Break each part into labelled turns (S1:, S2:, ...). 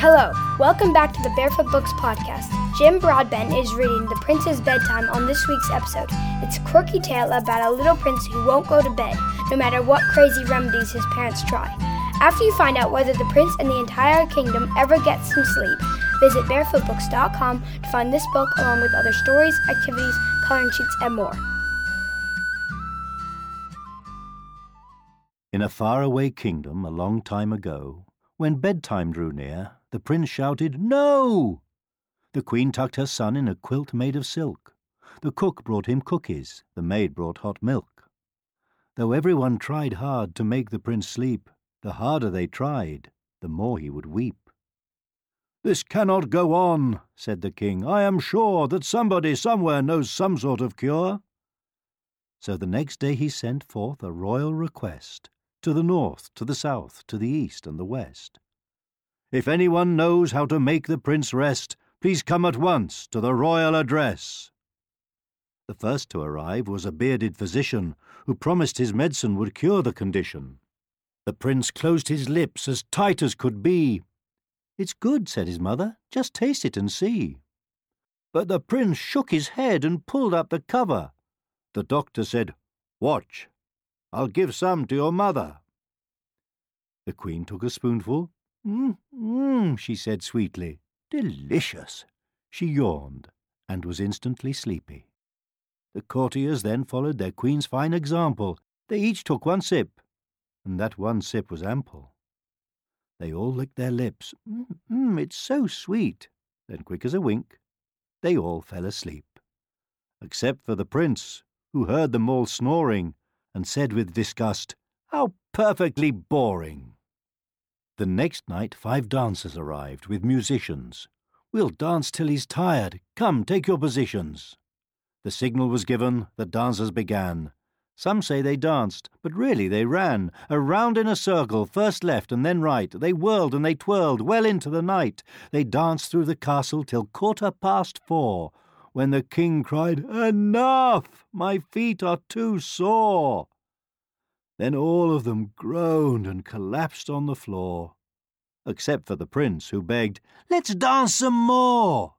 S1: Hello, welcome back to the Barefoot Books podcast. Jim Broadbent is reading The Prince's Bedtime on this week's episode. It's a quirky tale about a little prince who won't go to bed, no matter what crazy remedies his parents try. After you find out whether the prince and the entire kingdom ever gets some sleep, visit barefootbooks.com to find this book along with other stories, activities, coloring sheets, and more.
S2: In a faraway kingdom a long time ago, when bedtime drew near, the prince shouted, No! The queen tucked her son in a quilt made of silk. The cook brought him cookies, the maid brought hot milk. Though everyone tried hard to make the prince sleep, the harder they tried, the more he would weep. This cannot go on, said the king. I am sure that somebody somewhere knows some sort of cure. So the next day he sent forth a royal request to the north, to the south, to the east, and the west. If anyone knows how to make the prince rest, please come at once to the royal address. The first to arrive was a bearded physician who promised his medicine would cure the condition. The prince closed his lips as tight as could be. It's good, said his mother. Just taste it and see. But the prince shook his head and pulled up the cover. The doctor said, Watch. I'll give some to your mother. The queen took a spoonful. Mmm, mmm, she said sweetly. Delicious. She yawned and was instantly sleepy. The courtiers then followed their queen's fine example. They each took one sip, and that one sip was ample. They all licked their lips. Mmm, mm, it's so sweet. Then, quick as a wink, they all fell asleep, except for the prince, who heard them all snoring and said with disgust, How perfectly boring! The next night five dancers arrived with musicians. We'll dance till he's tired. Come, take your positions. The signal was given, the dancers began. Some say they danced, but really they ran, around in a circle, first left and then right. They whirled and they twirled well into the night. They danced through the castle till quarter past four, when the king cried, Enough! My feet are too sore. Then all of them groaned and collapsed on the floor, except for the prince, who begged, Let's dance some more.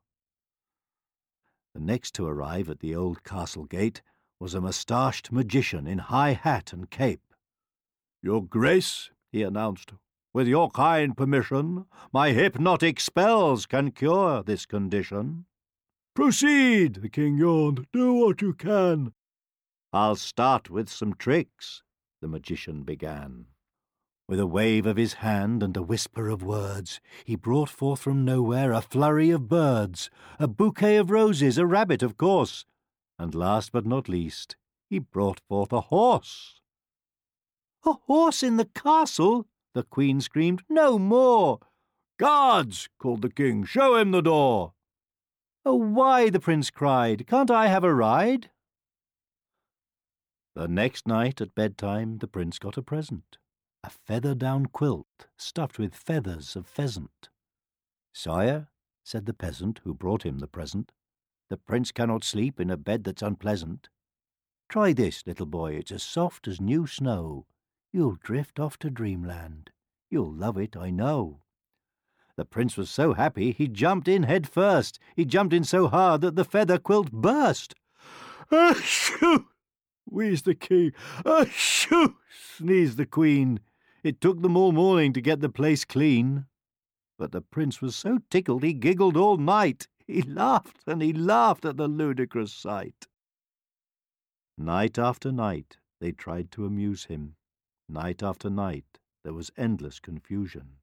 S2: The next to arrive at the old castle gate was a moustached magician in high hat and cape. Your Grace, he announced, with your kind permission, my hypnotic spells can cure this condition. Proceed, the king yawned. Do what you can. I'll start with some tricks, the magician began. With a wave of his hand and a whisper of words, he brought forth from nowhere a flurry of birds, a bouquet of roses, a rabbit, of course, and last but not least, he brought forth a horse. A horse in the castle? the queen screamed. No more! Guards! called the king. Show him the door. Oh, why? the prince cried. Can't I have a ride? The next night at bedtime the prince got a present a feather down quilt stuffed with feathers of pheasant. Sire, said the peasant who brought him the present, the prince cannot sleep in a bed that's unpleasant. Try this, little boy, it's as soft as new snow. You'll drift off to dreamland. You'll love it, I know. The prince was so happy he jumped in head first. He jumped in so hard that the feather quilt burst. Achoo! wheezed the king. Achoo! sneezed the queen. It took them all morning to get the place clean. But the prince was so tickled he giggled all night. He laughed and he laughed at the ludicrous sight. Night after night they tried to amuse him. Night after night there was endless confusion.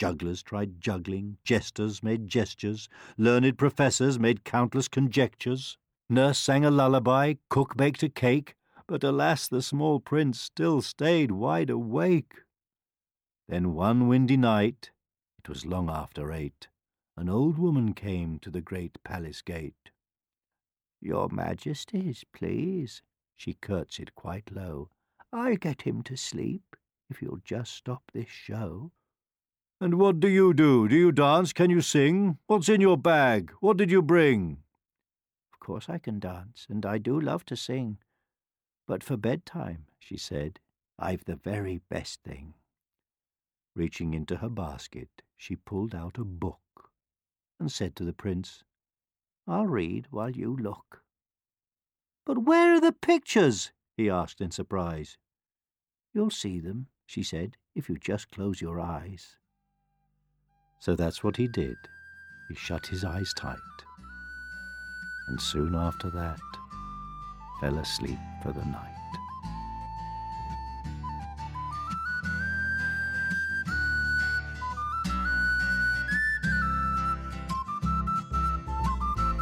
S2: Jugglers tried juggling, jesters made gestures, learned professors made countless conjectures. Nurse sang a lullaby, cook baked a cake, but alas, the small prince still stayed wide awake. Then one windy night, it was long after eight, an old woman came to the great palace gate. Your Majesties, please, she curtsied quite low. I'll get him to sleep, if you'll just stop this show. And what do you do? Do you dance? Can you sing? What's in your bag? What did you bring? Of course I can dance, and I do love to sing. But for bedtime, she said, I've the very best thing. Reaching into her basket, she pulled out a book and said to the prince, I'll read while you look. But where are the pictures? he asked in surprise. You'll see them, she said, if you just close your eyes. So that's what he did. He shut his eyes tight, and soon after that fell asleep for the night.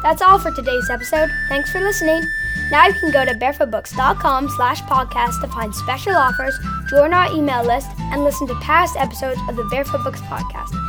S1: That's all for today's episode. Thanks for listening. Now you can go to barefootbooks.com slash podcast to find special offers, join our email list, and listen to past episodes of the Barefoot Books podcast.